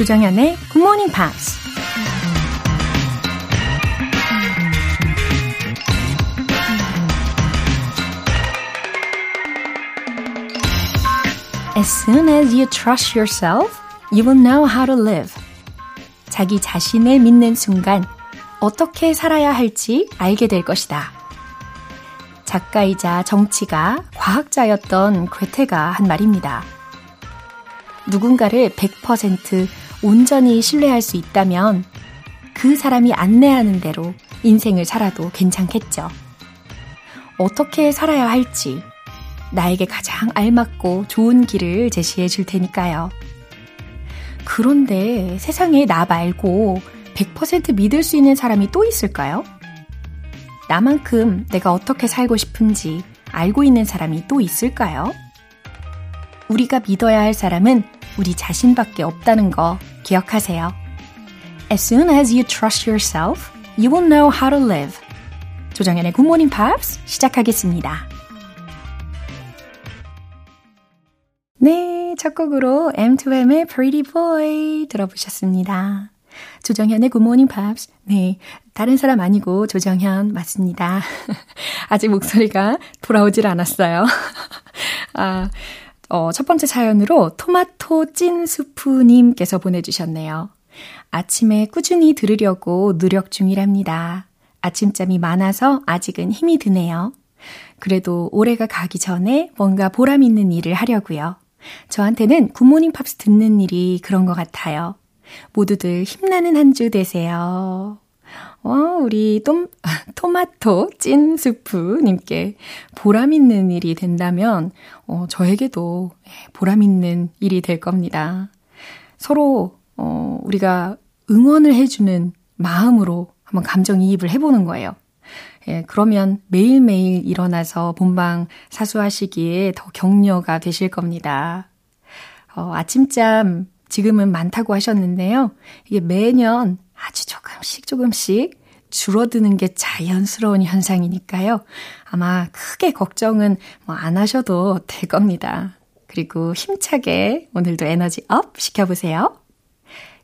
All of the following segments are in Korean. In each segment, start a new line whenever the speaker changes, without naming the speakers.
조정현의 Good Morning Pops. As soon as you trust yourself, you will know how to live. 자기 자신을 믿는 순간 어떻게 살아야 할지 알게 될 것이다. 작가이자 정치가 과학자였던 괴테가 한 말입니다. 누군가를 100% 온전히 신뢰할 수 있다면 그 사람이 안내하는 대로 인생을 살아도 괜찮겠죠. 어떻게 살아야 할지 나에게 가장 알맞고 좋은 길을 제시해 줄 테니까요. 그런데 세상에 나 말고 100% 믿을 수 있는 사람이 또 있을까요? 나만큼 내가 어떻게 살고 싶은지 알고 있는 사람이 또 있을까요? 우리가 믿어야 할 사람은 우리 자신밖에 없다는 거 기억하세요. As soon as you trust yourself, you will know how to live. 조정연의 Good Morning Pops 시작하겠습니다. 네, 첫 곡으로 M2M의 Pretty Boy 들어보셨습니다. 조정현의 Good Morning Pops. 네, 다른 사람 아니고 조정현 맞습니다. 아직 목소리가 돌아오질 않았어요. 아, 어, 첫 번째 사연으로 토마토 찐 수프님께서 보내주셨네요. 아침에 꾸준히 들으려고 노력 중이랍니다. 아침잠이 많아서 아직은 힘이 드네요. 그래도 올해가 가기 전에 뭔가 보람 있는 일을 하려고요. 저한테는 굿모닝 팝스 듣는 일이 그런 것 같아요. 모두들 힘나는 한 주 되세요. 어, 우리 똠, 토마토 찐 수프님께 보람 있는 일이 된다면, 어, 저에게도 보람 있는 일이 될 겁니다. 서로, 어, 우리가 응원을 해주는 마음으로 한번 감정이입을 해보는 거예요. 예, 그러면 매일매일 일어나서 본방 사수하시기에 더 격려가 되실 겁니다. 어, 아침잠 지금은 많다고 하셨는데요. 이게 매년 아주 조금씩 조금씩 줄어드는 게 자연스러운 현상이니까요. 아마 크게 걱정은 뭐 안 하셔도 될 겁니다. 그리고 힘차게 오늘도 에너지 up 시켜보세요.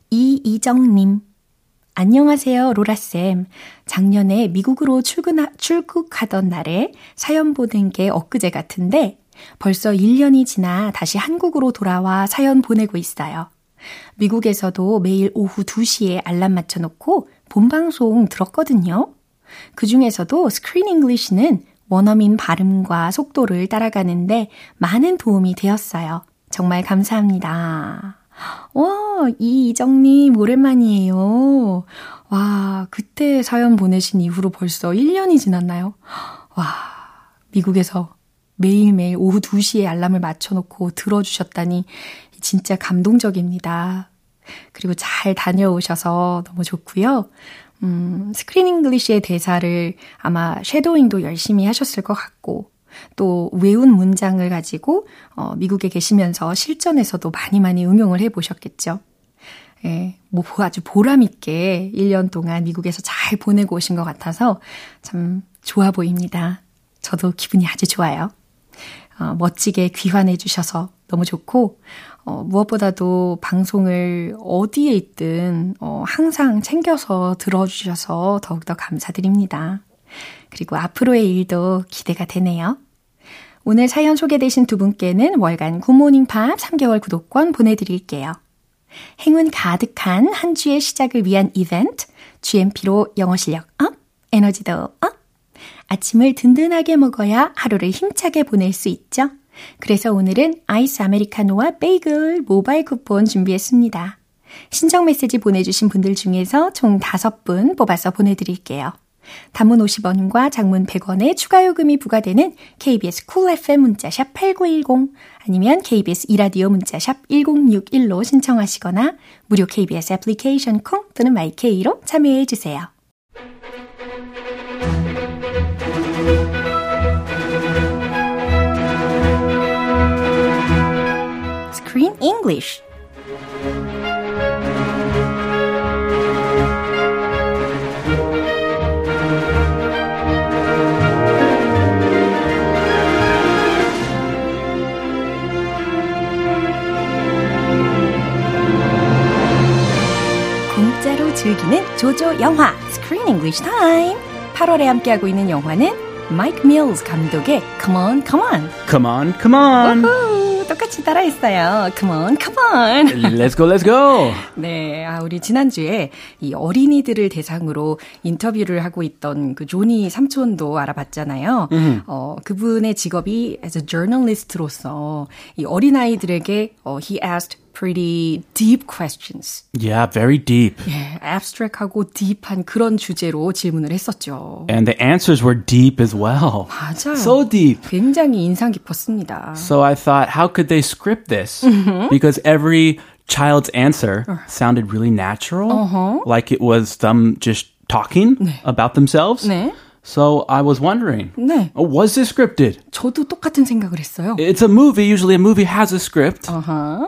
이이정님. 안녕하세요, 로라쌤. 작년에 미국으로 출근, 출국하던 날에 사연 보낸 게 엊그제 같은데 벌써 1년이 지나 다시 한국으로 돌아와 사연 보내고 있어요. 미국에서도 매일 오후 2시에 알람 맞춰놓고 본방송 들었거든요. 그 중에서도 Screen English는 원어민 발음과 속도를 따라가는데 많은 도움이 되었어요. 정말 감사합니다. 와, 이이정님, 오랜만이에요. 와, 그때 사연 보내신 이후로 벌써 1년이 지났나요? 와, 미국에서 매일매일 오후 2시에 알람을 맞춰놓고 들어주셨다니 진짜 감동적입니다. 그리고 잘 다녀오셔서 너무 좋고요. 음, Screen English의 대사를 아마 shadowing도 열심히 하셨을 것 같고, 또 외운 문장을 가지고 어, 미국에 계시면서 실전에서도 많이 많이 응용을 해 보셨겠죠. 예, 뭐 아주 보람 있게 1년 동안 미국에서 잘 보내고 오신 것 같아서 참 좋아 보입니다. 저도 기분이 아주 좋아요. 어, 멋지게 귀환해 주셔서 너무 좋고 어, 무엇보다도 방송을 어디에 있든 어, 항상 챙겨서 들어주셔서 더욱더 감사드립니다. 그리고 앞으로의 일도 기대가 되네요. 오늘 사연 소개되신 두 분께는 월간 굿모닝 팝 3개월 구독권 보내드릴게요. 행운 가득한 한 주의 시작을 위한 이벤트, GMP로 영어 실력 up, 에너지도 up. 아침을 든든하게 먹어야 하루를 힘차게 보낼 수 있죠. 그래서 오늘은 아이스 아메리카노와 베이글 모바일 쿠폰 준비했습니다. 신청 메시지 보내주신 분들 중에서 총 5분 뽑아서 보내드릴게요. 단문 50원과 장문 100원의 추가 요금이 부과되는 KBS 쿨 FM 문자샵 8910 아니면 KBS 이라디오 문자샵 1061로 신청하시거나 무료 KBS 애플리케이션 콩 또는 마이케이로 참여해 주세요. English 조조 영화 Screen English Time. 8월에 함께하고 있는 영화는 마이크 밀스 감독의 Come On, Come On.
Come on, come on.
우후, 똑같이 따라했어요. Come on, come on.
Let's go, let's go.
네, 아, 우리 지난주에 이 어린이들을 대상으로 인터뷰를 하고 있던 그 조니 삼촌도 알아봤잖아요. 어, 그분의 직업이 as a journalist로서 이 어린 아이들에게 어, he asked pretty deep questions.
Yeah, very deep.
예, abstract하고 deep한 그런 주제로 질문을 했었죠.
And the answers were deep as well.
맞아요.
So deep.
굉장히 인상 깊었습니다.
So I thought, how could they script this? Because every child's answer sounded really natural, like it was them just talking about themselves.
네.
So I was wondering,
네,
oh, was this scripted?
저도 똑같은 생각을 했어요.
It's a movie. Usually a movie has a script.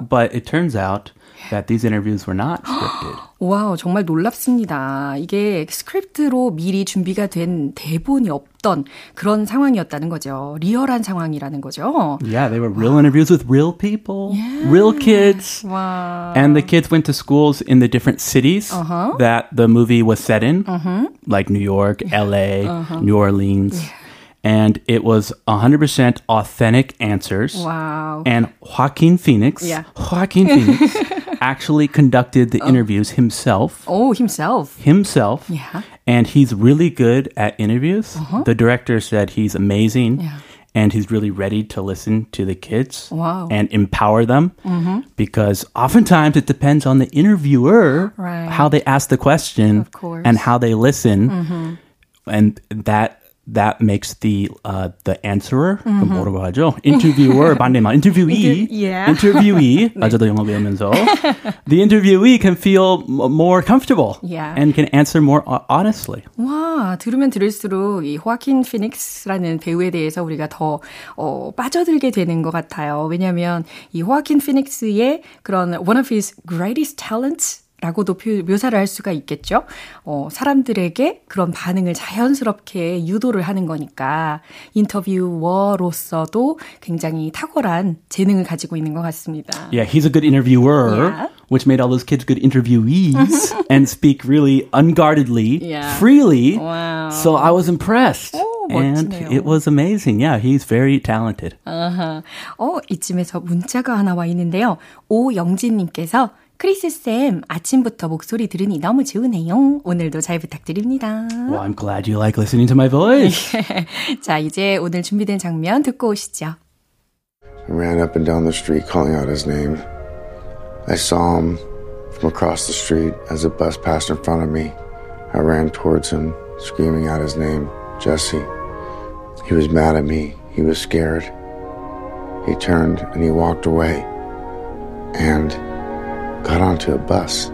But it turns out that these interviews were not scripted.
와우, 정말 놀랍습니다. 이게 스크립트로 미리 준비가 된 대본이 없던 그런 상황이었다는 거죠. 리얼한 상황이라는 거죠.
Yeah, they were real interviews with real people, real kids.
와.
And the kids went to schools in the different cities that the movie was set in, like New York, LA, New Orleans. And it was 100% authentic answers.
와우.
And Joaquin Phoenix,
Yeah.
Joaquin Phoenix actually conducted the oh. interviews himself.
Oh, himself.
Himself.
Yeah.
And he's really good at interviews. Uh-huh. The director said he's amazing.
Yeah.
And he's really ready to listen to the kids
Wow.
and empower them mm-hmm. because oftentimes it depends on the interviewer
Right.
how they ask the question
Of course.
and how they listen mm-hmm. and that that makes the uh, the answerer 뭐라고 하죠? interviewer 반대말 interviewee
Inter- yeah.
interviewee 맞아도 영어 배우면서 the interviewee can feel m- more comfortable
Yeah.
and can answer more ho- honestly.
와, 들으면 들을수록 이 호아킨 피닉스라는 배우에 대해서 우리가 더 어, 빠져들게 되는 것 같아요. 왜냐하면 이 호아킨 피닉스의 그런 one of his greatest talents 라고도 표, 묘사를 할 수가 있겠죠. 어, 사람들에게 그런 반응을 자연스럽게 유도를 하는 거니까 인터뷰어로서도 굉장히 탁월한 재능을 가지고 있는 것 같습니다.
Yeah, he's a good interviewer,
Yeah.
which made all those kids good interviewees and speak really unguardedly,
Yeah.
freely.
Wow.
So I was impressed.
오,
and
멋지네요.
it was amazing. Yeah, he's very talented.
아하. 어, 이쯤에서 문자가 하나 와 있는데요. 오영진님께서 크리스쌤, 아침부터 목소리 들으니 너무 좋으네요. 오늘도 잘 부탁드립니다.
Well, I'm glad you like listening to my voice.
자, 이제 오늘 준비된 장면 듣고 오시죠.
I ran up and down the street calling out his name. I saw him from across the street as a bus passed in front of me. I ran towards him, screaming out his name, Jesse. He was mad at me. He was scared. He turned and he walked away and got onto a bus.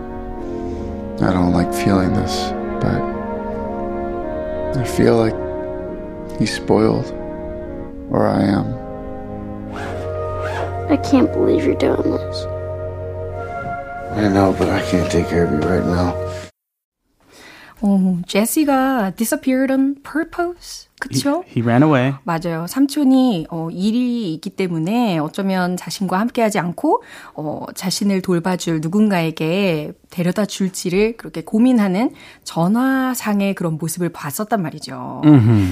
I don't like feeling this, but I feel like he's spoiled, or I am.
I can't believe you're doing this.
I know, but I can't take care of you right now.
어, 제시가 disappeared on purpose. 그쵸?
He ran away.
맞아요. 삼촌이 어, 일이 있기 때문에 어쩌면 자신과 함께하지 않고 어, 자신을 돌봐줄 누군가에게 데려다 줄지를 그렇게 고민하는 전화상의 그런 모습을 봤었단 말이죠.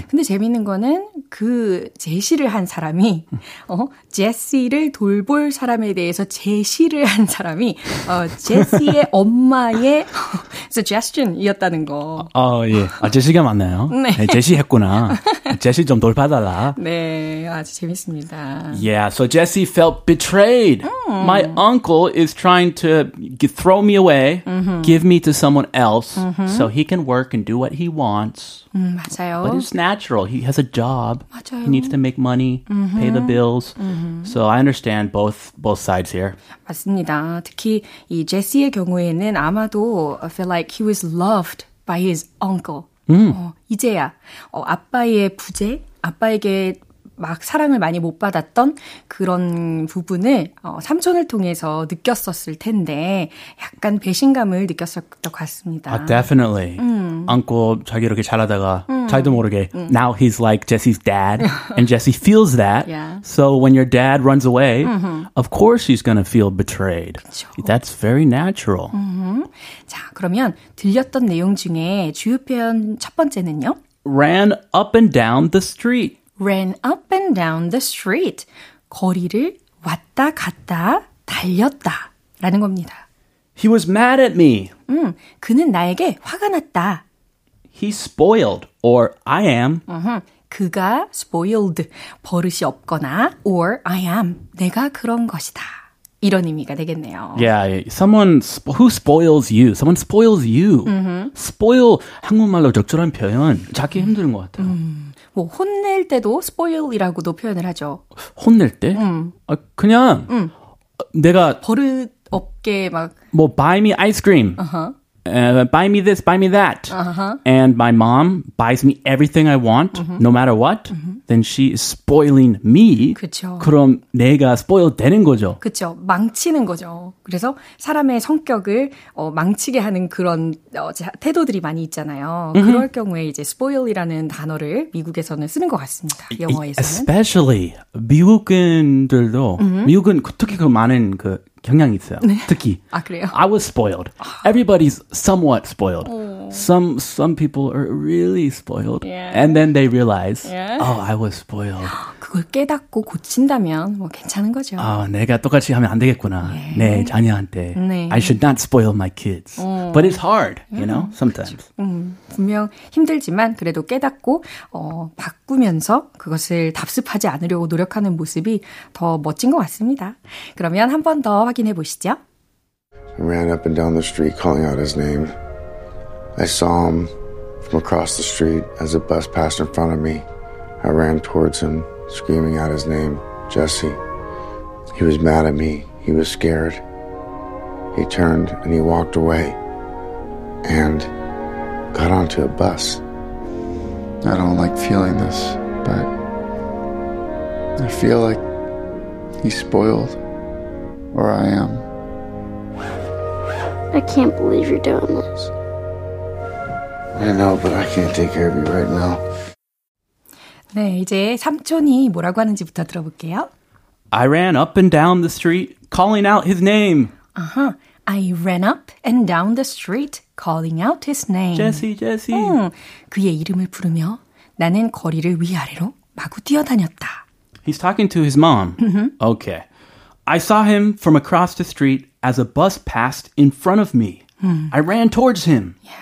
근데 재밌는 거는 그 제시를 한 사람이 어, 제시를 돌볼 사람에 대해서 제시를 한 사람이 어, 제시의 엄마의 suggestion이었다는 거.
어, 예. 아, 제시가 맞나요?
네.
제시 했구나. 제시 좀 돌봐달라.
네, 아주 재밌습니다.
Yeah, so Jesse felt betrayed. My uncle is trying to g- throw me away, give me to someone else, so he can work and do what he wants.
음, 맞아요.
But it's natural. He has a job.
맞아요.
He needs to make money, pay the bills. So I understand both both sides here.
맞습니다. 특히 이 제시의 경우에는 아마도 I feel like he was loved by his uncle. 어, 이제야 어, 아빠의 부재, 아빠에게 막 사랑을 많이 못 받았던 그런 부분을 어, 삼촌을 통해서 느꼈었을 텐데 약간 배신감을 느꼈을 것 같습니다.
Uh, definitely. 음. Uncle 자기 이렇게 잘하다가 음. 자기도 모르게 음. now he's like Jesse's dad and Jesse feels that. Yeah. So when your dad runs away, mm-hmm. of course he's to feel betrayed. 그쵸. That's very natural.
Mm-hmm. 자, 그러면 들렸던 내용 중에 주요 표현 첫 번째는요?
ran up and down the street.
ran up and down the street. 거리를 왔다 갔다 달렸다. 라는 겁니다.
He was mad at me.
음, 그는 나에게 화가 났다.
He's spoiled, or I am.
Uh-huh. 그가 spoiled, 버릇이 없거나, or I am, 내가 그런 것이다. 이런 의미가 되겠네요.
Yeah, someone who spoils you. Someone spoils you. Mm-hmm. spoil 한국말로 적절한 표현 찾기 힘든 것 같아요. 음,
뭐 혼낼 때도 spoil이라고도 표현을 하죠.
혼낼 때? 음. 아, 그냥 음. 내가
버릇 없게 막
뭐 buy me ice cream. Uh-huh. Uh, buy me this, buy me that. Uh-huh. And my mom buys me everything I want, uh-huh. no matter what. Uh-huh. Then she is spoiling me.
그쵸.
그럼 내가 spoil 되는 거죠.
그렇죠. 망치는 거죠. 그래서 사람의 성격을 어, 망치게 하는 그런 어, 태도들이 많이 있잖아요. Uh-huh. 그럴 경우에 이제 spoil이라는 단어를 미국에서는 쓰는 것 같습니다. 영어에서는.
Especially 미국인들도 uh-huh. 미국은 특히 그 많은 그 경향이 있어요. 네. 특히.
아, 그래요?
I was spoiled. Everybody's somewhat spoiled. 오. Some some people are really spoiled. Yeah. And then they realize, yeah. oh, I was spoiled.
그걸 깨닫고 고친다면 뭐 괜찮은 거죠.
아, 내가 똑같이 하면 안 되겠구나. 예. 내 자녀한테. 네. I should not spoil my kids. 어. But it's hard, you know, sometimes.
음, 분명 힘들지만 그래도 깨닫고 어, 바꾸면서 그것을 답습하지 않으려고 노력하는 모습이 더 멋진 것 같습니다. 그러면 한 번 더 확인해 보시죠.
I ran up and down the street calling out his name. I saw him from across the street as a bus passed in front of me. I ran towards him. screaming out his name, Jesse. He was mad at me. He was scared. He turned and he walked away and got onto a bus. I don't like feeling this, but I feel like he's spoiled, or I am.
I can't believe you're doing this.
I know, but I can't take care of you right now.
네, 이제 삼촌이 뭐라고 하는지부터 들어볼게요.
I ran up and down the street calling out his name.
아하. I ran up and down the street calling out his name.
Jesse, Jesse.
음, 그의 이름을 부르며 나는 거리를 위아래로 마구 뛰어다녔다.
He's talking to his mom. Mm-hmm. Okay. I saw him from across the street as a bus passed in front of me. 음. I ran towards him.
Yeah.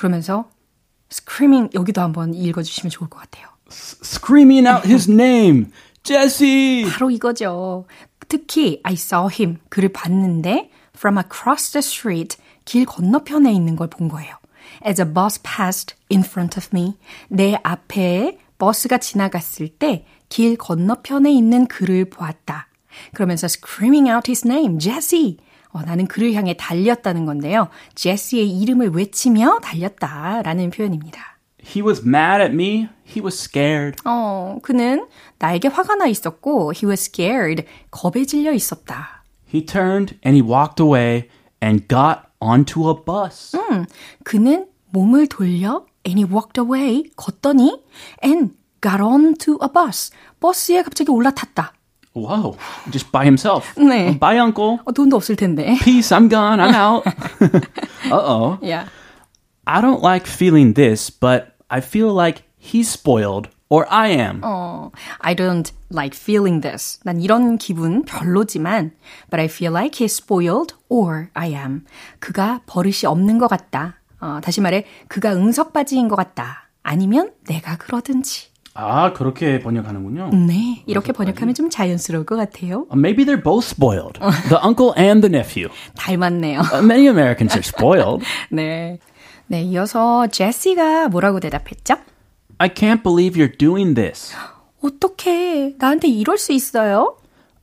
그러면서 screaming 여기도 한번 읽어주시면 좋을 것 같아요.
screaming out his name. Jesse!
바로 이거죠. 특히 I saw him 그를 봤는데 from across the street 길 건너편에 있는 걸 본 거예요. As a bus passed in front of me 내 앞에 버스가 지나갔을 때 길 건너편에 있는 그를 보았다. 그러면서 screaming out his name, Jesse. 어, 나는 그를 향해 달렸다는 건데요. 제시의 이름을 외치며 달렸다라는 표현입니다.
He was mad at me. He was scared.
어, 그는 나에게 화가 나 있었고, he was scared. 겁에 질려 있었다.
He turned and he walked away and got onto a bus.
음, 그는 몸을 돌려 and he walked away. 걷더니 and got onto a bus. 버스에 갑자기 올라탔다.
Wow, just by himself.
네.
Bye, uncle.
어, 돈도 없을 텐데.
Peace, I'm gone, I'm out. Uh-oh.
Yeah.
I don't like feeling this, but I feel like he's spoiled or I am.
어, I don't like feeling this. 난 이런 기분 별로지만 but I feel like he's spoiled or I am. 그가 버릇이 없는 것 같다. 어, 다시 말해 그가 응석바지인 것 같다. 아니면 내가 그러든지.
아, 그렇게 번역하는군요.
네, 이렇게 번역하면 좀 자연스러울 것 같아요.
Uh, maybe they're both spoiled. the uncle and the nephew.
닮았네요.
Uh, many Americans are spoiled.
네. 네, 이어서 제시가 뭐라고 대답했죠?
I can't believe you're doing this.
어떻게 나한테 이럴 수 있어요?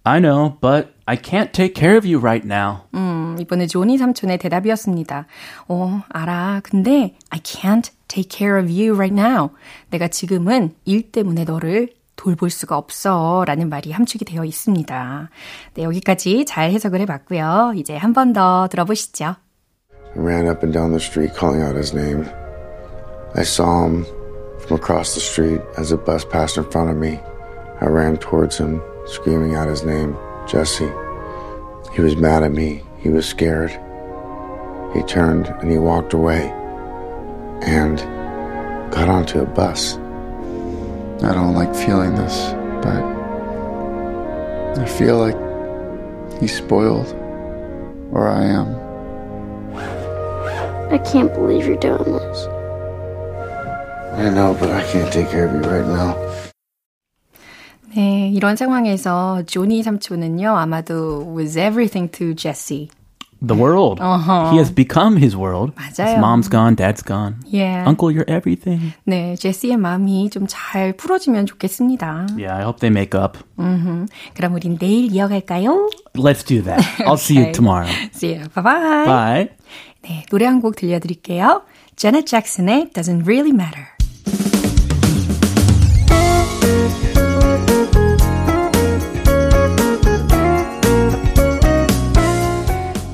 I know, but I can't take care of you right now.
음, 이번에 조니 삼촌의 대답이었습니다. 어, 알아. 근데 I can't take care of you right now. 내가 지금은 일 때문에 너를 돌볼 수가 없어 라는 말이 함축이 되어 있습니다. 네, 여기까지 잘 해석을 해봤고요. 이제 한 번 더 들어보시죠.
I ran up and down the street calling out his name. I saw him from across the street as a bus passed in front of me. I ran towards him, screaming out his name, Jesse. He was mad at me. He was scared. He turned and he walked away and got onto a bus. I don't like feeling this, but I feel like he's spoiled, or I am.
I can't believe you're doing this.
I know, but I can't take care of you right now.
네, 이런 상황에서 조니 삼촌은요, 아마도 was everything to Jesse.
the world. Uh-huh. He has become his world.
맞아요.
His mom's gone, dad's gone.
Yeah.
Uncle, you're everything.
네, 제시의 마음이 좀 잘 풀어지면 좋겠습니다.
Yeah, I hope they make up.
Mm-hmm. 그럼 우린 내일 이어갈까요?
Let's do that. I'll okay. see you tomorrow.
See you. Bye bye.
Bye.
네, 노래 한 곡 들려드릴게요. Janet Jackson의 Doesn't Really Matter.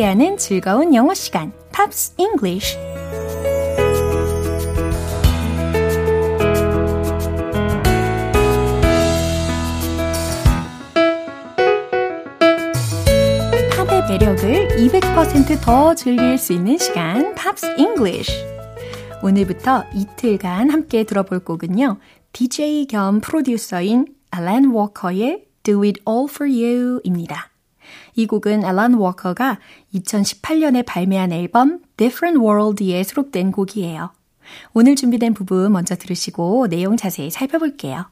함께하는 즐거운 영어 시간. Pops English. 팝의 매력을 200%더 즐길 수 있는 시간 Pops English. 오늘부터 이틀간 함께 들어볼 곡은요. DJ 겸 프로듀서인 알란 워커의 Do It All For You입니다. 이 곡은 앨런 워커가 2018년에 발매한 앨범 Different World에 수록된 곡이에요. 오늘 준비된 부분 먼저 들으시고 내용 자세히 살펴볼게요.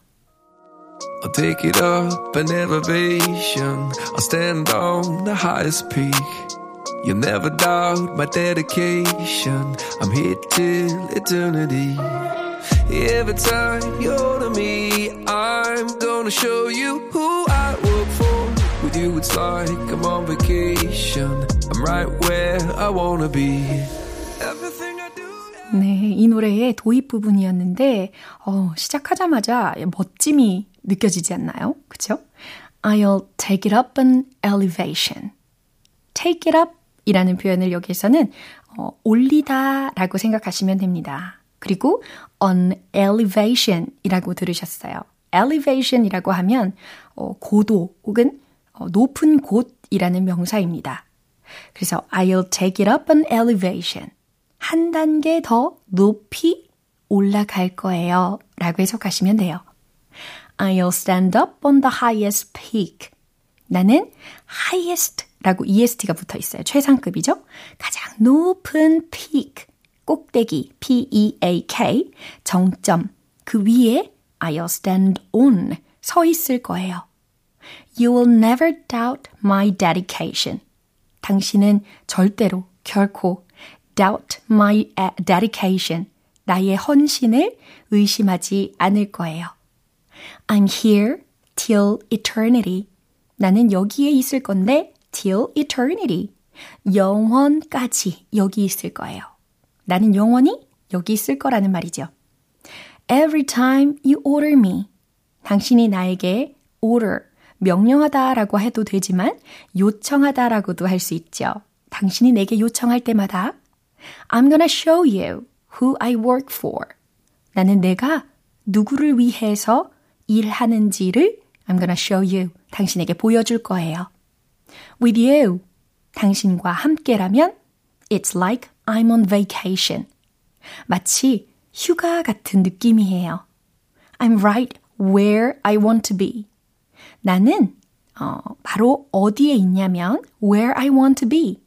I'll take it up an elevation. I'll stand on the highest peak. You'll never doubt my dedication. I'm here till eternity. Every time you're to me, I'm gonna show you who I for. With you, it's like I'm on vacation. I'm right where I wanna be.
네, 이 노래의 도입 부분이었는데, 어, 시작하자마자 멋짐이 느껴지지 않나요? 그쵸? I'll take it up an elevation. take it up 이라는 표현을 여기에서는 어, 올리다 라고 생각하시면 됩니다. 그리고 on elevation 이라고 들으셨어요. elevation 이라고 하면 어, 고도 혹은 어, 높은 곳이라는 명사입니다. 그래서 I'll take it up an elevation. 한 단계 더 높이 올라갈 거예요. 라고 해석하시면 돼요. I'll stand up on the highest peak. 나는 highest 라고 EST가 붙어 있어요. 최상급이죠? 가장 높은 peak. 꼭대기, P-E-A-K, 정점. 그 위에 I'll stand on. 서 있을 거예요. You will never doubt my dedication. 당신은 절대로, 결코 doubt my dedication. 나의 헌신을 의심하지 않을 거예요. I'm here till eternity. 나는 여기에 있을 건데 till eternity. 영원까지 여기 있을 거예요. 나는 영원히 여기 있을 거라는 말이죠. Every time you order me. 당신이 나에게 order, 명령하다라고 해도 되지만 요청하다라고도 할 수 있죠. 당신이 내게 요청할 때마다 I'm gonna show you who I work for. 나는 내가 누구를 위해서 일하는지를 I'm gonna show you. 당신에게 보여줄 거예요. With you. 당신과 함께라면 It's like I'm on vacation. 마치 휴가 같은 느낌이에요. I'm right where I want to be. 나는 어, 바로 어디에 있냐면 where I want to be.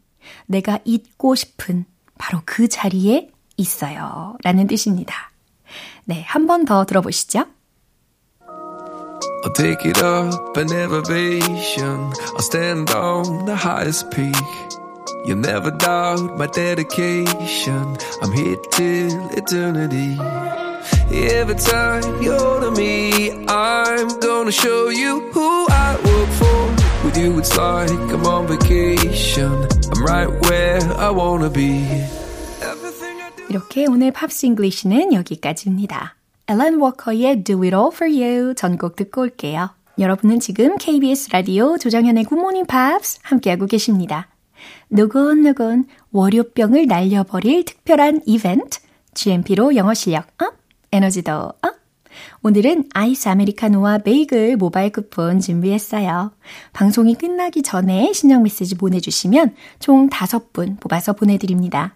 내가 있고 싶은 바로 그 자리에 있어요. 라는 뜻입니다. 네, 한 번 더 들어보시죠.
I'll take it up an elevation. I'll stand on the highest peak. You'll never doubt my dedication. I'm here till eternity. Every time you're me, I'm gonna show you who I work for. With you, it's like I'm on vacation. I'm right where I wanna be.
이렇게 오늘 팝스 잉글리시는 여기까지입니다. 앨런 워커의 Do It All For You 전곡 듣고 올게요. 여러분은 지금 KBS 라디오 조정현의 굿모닝 팝스 함께하고 계십니다. 두근두근 월요병을 날려버릴 특별한 이벤트 GMP로 영어 실력 up, 에너지도 up. 오늘은 아이스 아메리카노와 베이글 모바일 쿠폰 준비했어요. 방송이 끝나기 전에 신청 메시지 보내주시면 총 5분 뽑아서 보내드립니다.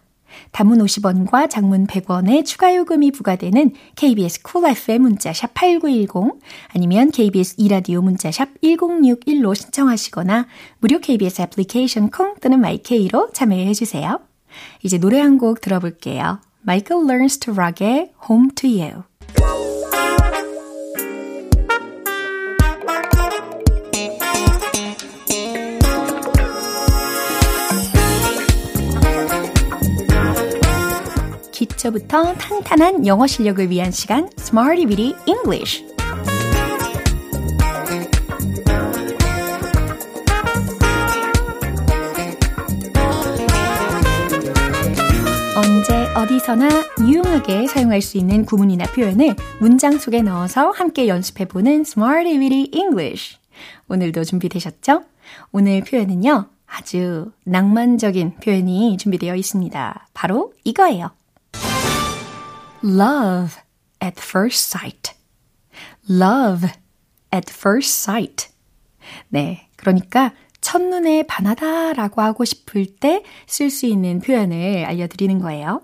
단문 50원과 장문 100원의 추가 요금이 부과되는 KBS 쿨 cool FM 문자샵 8910 아니면 KBS 이라디오 문자샵 1061로 신청하시거나 무료 KBS 애플리케이션 콩 또는 마이케이로 참여해 주세요. 이제 노래 한 곡 들어볼게요. Michael Learns to Rock의 Home to You. 기초부터 탄탄한 영어 실력을 위한 시간 Smarty Weedy English 어디서나 유용하게 사용할 수 있는 구문이나 표현을 문장 속에 넣어서 함께 연습해보는 Smarty Weedy English 오늘도 준비되셨죠? 오늘 표현은요 아주 낭만적인 표현이 준비되어 있습니다. 바로 이거예요. love at first sight. love at first sight. 네. 그러니까 첫눈에 반하다 라고 하고 싶을 때 쓸 수 있는 표현을 알려드리는 거예요.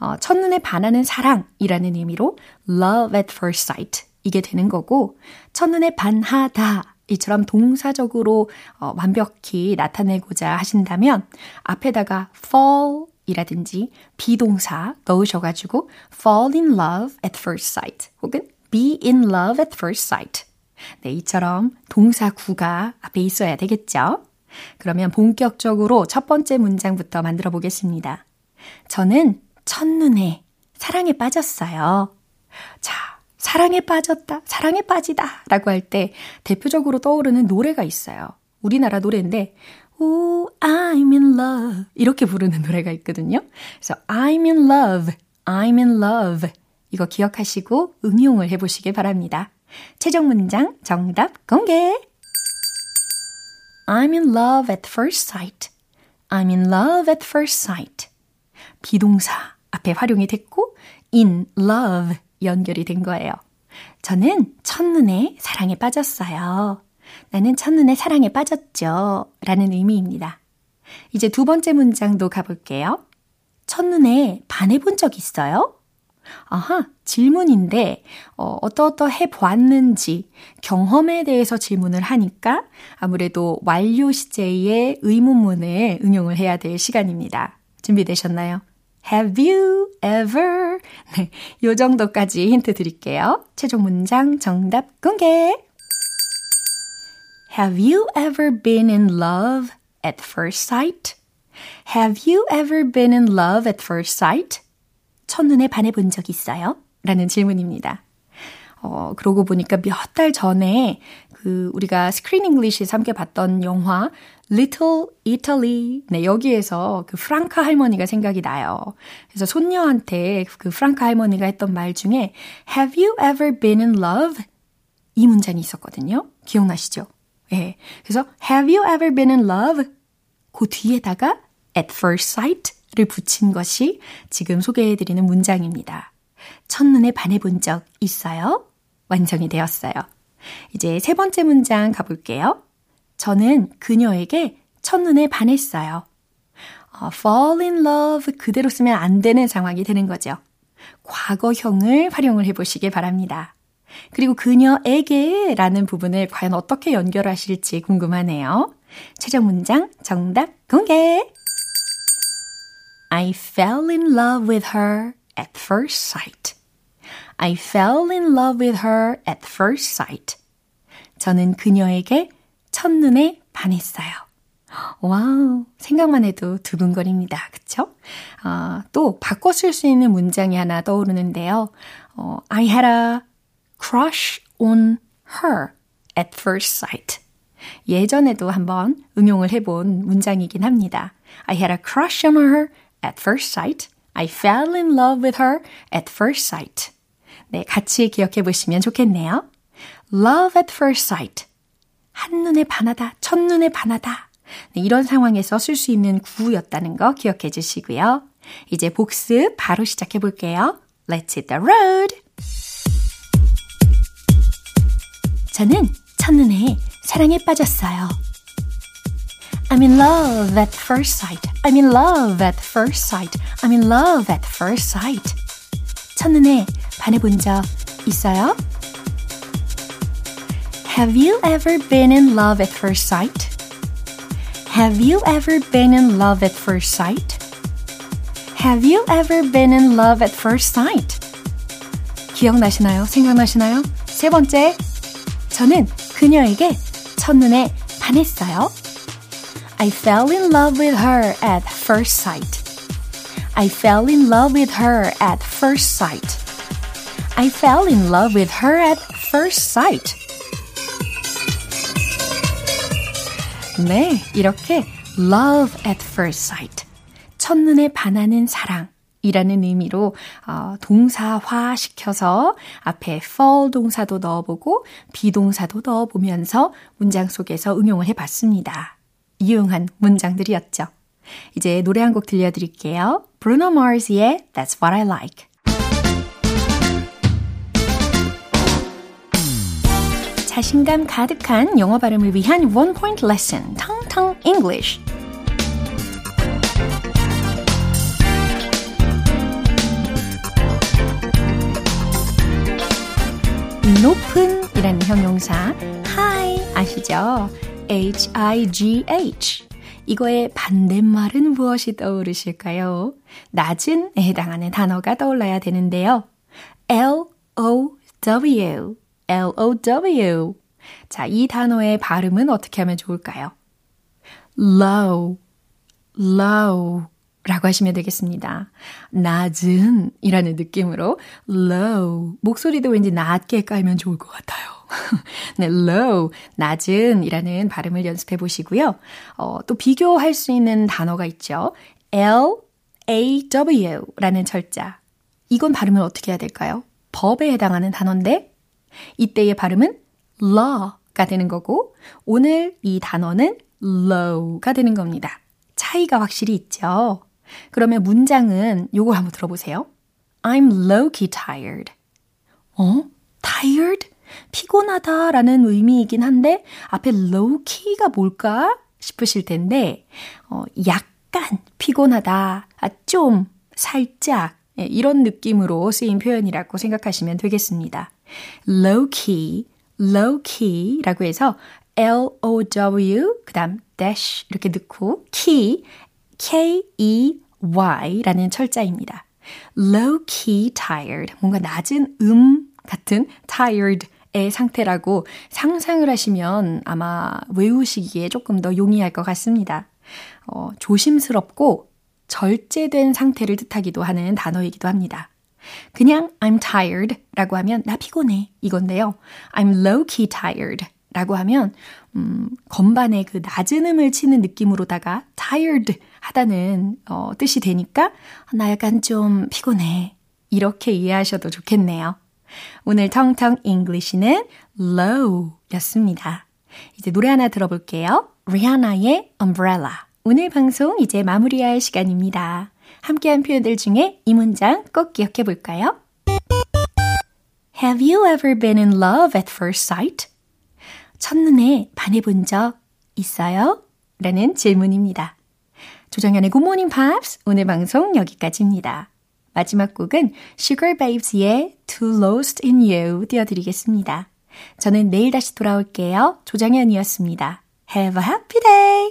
어, 첫눈에 반하는 사랑이라는 의미로 love at first sight. 이게 되는 거고, 첫눈에 반하다. 이처럼 동사적으로 어, 완벽히 나타내고자 하신다면 앞에다가 fall 이라든지 비동사 넣으셔가지고 fall in love at first sight 혹은 be in love at first sight. 네, 이처럼 동사 구가 앞에 있어야 되겠죠? 그러면 본격적으로 첫 번째 문장부터 만들어 보겠습니다. 저는 첫눈에 사랑에 빠졌어요. 자, 사랑에 빠졌다, 사랑에 빠지다 라고 할 때 대표적으로 떠오르는 노래가 있어요. 우리나라 노래인데 Oh, I'm in love. 이렇게 부르는 노래가 있거든요. 그래서 I'm in love, I'm in love. 이거 기억하시고 응용을 해보시길 바랍니다. 최종 문장 정답 공개! I'm in love at first sight. I'm in love at first sight. 비동사 앞에 활용이 됐고 in love 연결이 된 거예요. 저는 첫눈에 사랑에 빠졌어요. 나는 첫눈에 사랑에 빠졌죠. 라는 의미입니다. 이제 두 번째 문장도 가볼게요. 첫눈에 반해본 적 있어요? 아하, 질문인데, 어, 어떠어떠 해 보았는지, 경험에 대해서 질문을 하니까 아무래도 완료 시제의 의문문을 응용을 해야 될 시간입니다. 준비되셨나요? Have you ever? 네, 요 정도까지 힌트 드릴게요. 최종 문장 정답 공개! Have you ever been in love at first sight? Have you ever been in love at first sight? 첫눈에 반해 본 적 있어요? 라는 질문입니다. 어, 그러고 보니까 몇 달 전에 그 우리가 Screen English에서 함께 봤던 영화 Little Italy. 네, 여기에서 그 프랑카 할머니가 생각이 나요. 그래서 손녀한테 그 프랑카 할머니가 했던 말 중에 Have you ever been in love? 이 문장이 있었거든요. 기억나시죠? 예. 그래서 have you ever been in love? 그 뒤에다가 at first sight를 붙인 것이 지금 소개해드리는 문장입니다. 첫눈에 반해본 적 있어요? 완성이 되었어요. 이제 세 번째 문장 가볼게요. 저는 그녀에게 첫눈에 반했어요. 어, fall in love 그대로 쓰면 안 되는 상황이 되는 거죠. 과거형을 활용을 해보시길 바랍니다. 그리고 그녀에게 라는 부분을 과연 어떻게 연결하실지 궁금하네요. 최종 문장 정답 공개! I fell in love with her at first sight. I fell in love with her at first sight. 저는 그녀에게 첫눈에 반했어요. 와우, 생각만 해도 두근거립니다. 그쵸? 어, 또 바꿔 쓸 수 있는 문장이 하나 떠오르는데요. 어, I had a crush on her at first sight. 예전에도 한번 응용을 해본 문장이긴 합니다. I had a crush on her at first sight. I fell in love with her at first sight. 네, 같이 기억해 보시면 좋겠네요. Love at first sight. 한눈에 반하다, 첫눈에 반하다. 네, 이런 상황에서 쓸 수 있는 구였다는 거 기억해 주시고요. 이제 복습 바로 시작해 볼게요. Let's hit the road! 저는 첫눈에 사랑에 빠졌어요. I'm in love at first sight. I'm in love at first sight. I'm in love at first sight. 첫눈에 반해본 적 있어요? Have you ever been in love at first sight? Have you ever been in love at first sight? Have you ever been in love at first sight? 기억나시나요? 생각나시나요? 세 번째, 저는 그녀에게 첫눈에 반했어요. I fell in love with her at first sight. I fell in love with her at first sight. I fell in love with her at first sight. 네, 이렇게 love at first sight. 첫눈에 반하는 사랑. 이라는 의미로 어, 동사화 시켜서 앞에 fall 동사도 넣어보고 비동사도 넣어보면서 문장 속에서 응용을 해봤습니다. 유용한 문장들이었죠. 이제 노래 한 곡 들려드릴게요. Bruno Mars의 That's What I Like. 자신감 가득한 영어 발음을 위한 원 포인트 레슨, 텅텅 English. 높은 이라는 형용사 high 아시죠? H-I-G-H 이거의 반대말은 무엇이 떠오르실까요? 낮은에 해당하는 단어가 떠올라야 되는데요. L-O-W L-O-W 자, 이 단어의 발음은 어떻게 하면 좋을까요? low, low 라고 하시면 되겠습니다. 낮은 이라는 느낌으로 low 목소리도 왠지 낮게 깔면 좋을 것 같아요. 네, low 낮은 이라는 발음을 연습해 보시고요. 어, 또 비교할 수 있는 단어가 있죠. L A W 라는 철자. 이건 발음을 어떻게 해야 될까요? 법에 해당하는 단어인데 이때의 발음은 law가 되는 거고 오늘 이 단어는 low가 되는 겁니다. 차이가 확실히 있죠. 그러면 문장은 요걸 한번 들어보세요. I'm low-key tired. 어? tired? 피곤하다 라는 의미이긴 한데 앞에 low-key가 뭘까 싶으실 텐데 어, 약간 피곤하다, 아, 좀, 살짝 예, 이런 느낌으로 쓰인 표현이라고 생각하시면 되겠습니다. Low-key, low-key라고 해서 L-O-W 그 다음 dash 이렇게 넣고 key K-E-Y라는 철자입니다. low key tired. 뭔가 낮은 음 같은 tired의 상태라고 상상을 하시면 아마 외우시기에 조금 더 용이할 것 같습니다. 어, 조심스럽고 절제된 상태를 뜻하기도 하는 단어이기도 합니다. 그냥 I'm tired 라고 하면 나 피곤해 이건데요. I'm low key tired 라고 하면 음, 건반에 그 낮은 음을 치는 느낌으로다가 tired 하다는 어, 뜻이 되니까 나 약간 좀 피곤해. 이렇게 이해하셔도 좋겠네요. 오늘 텅텅 English는 low 였습니다. 이제 노래 하나 들어볼게요. 리한나의 umbrella. 오늘 방송 이제 마무리할 시간입니다. 함께한 표현들 중에 이 문장 꼭 기억해 볼까요? Have you ever been in love at first sight? 첫눈에 반해본 적 있어요? 라는 질문입니다. 조정현의 Good Morning Pops 오늘 방송 여기까지입니다. 마지막 곡은 Sugar Babes의 Too Lost in You 띄워드리겠습니다. 저는 내일 다시 돌아올게요. 조정현이었습니다. Have a happy day!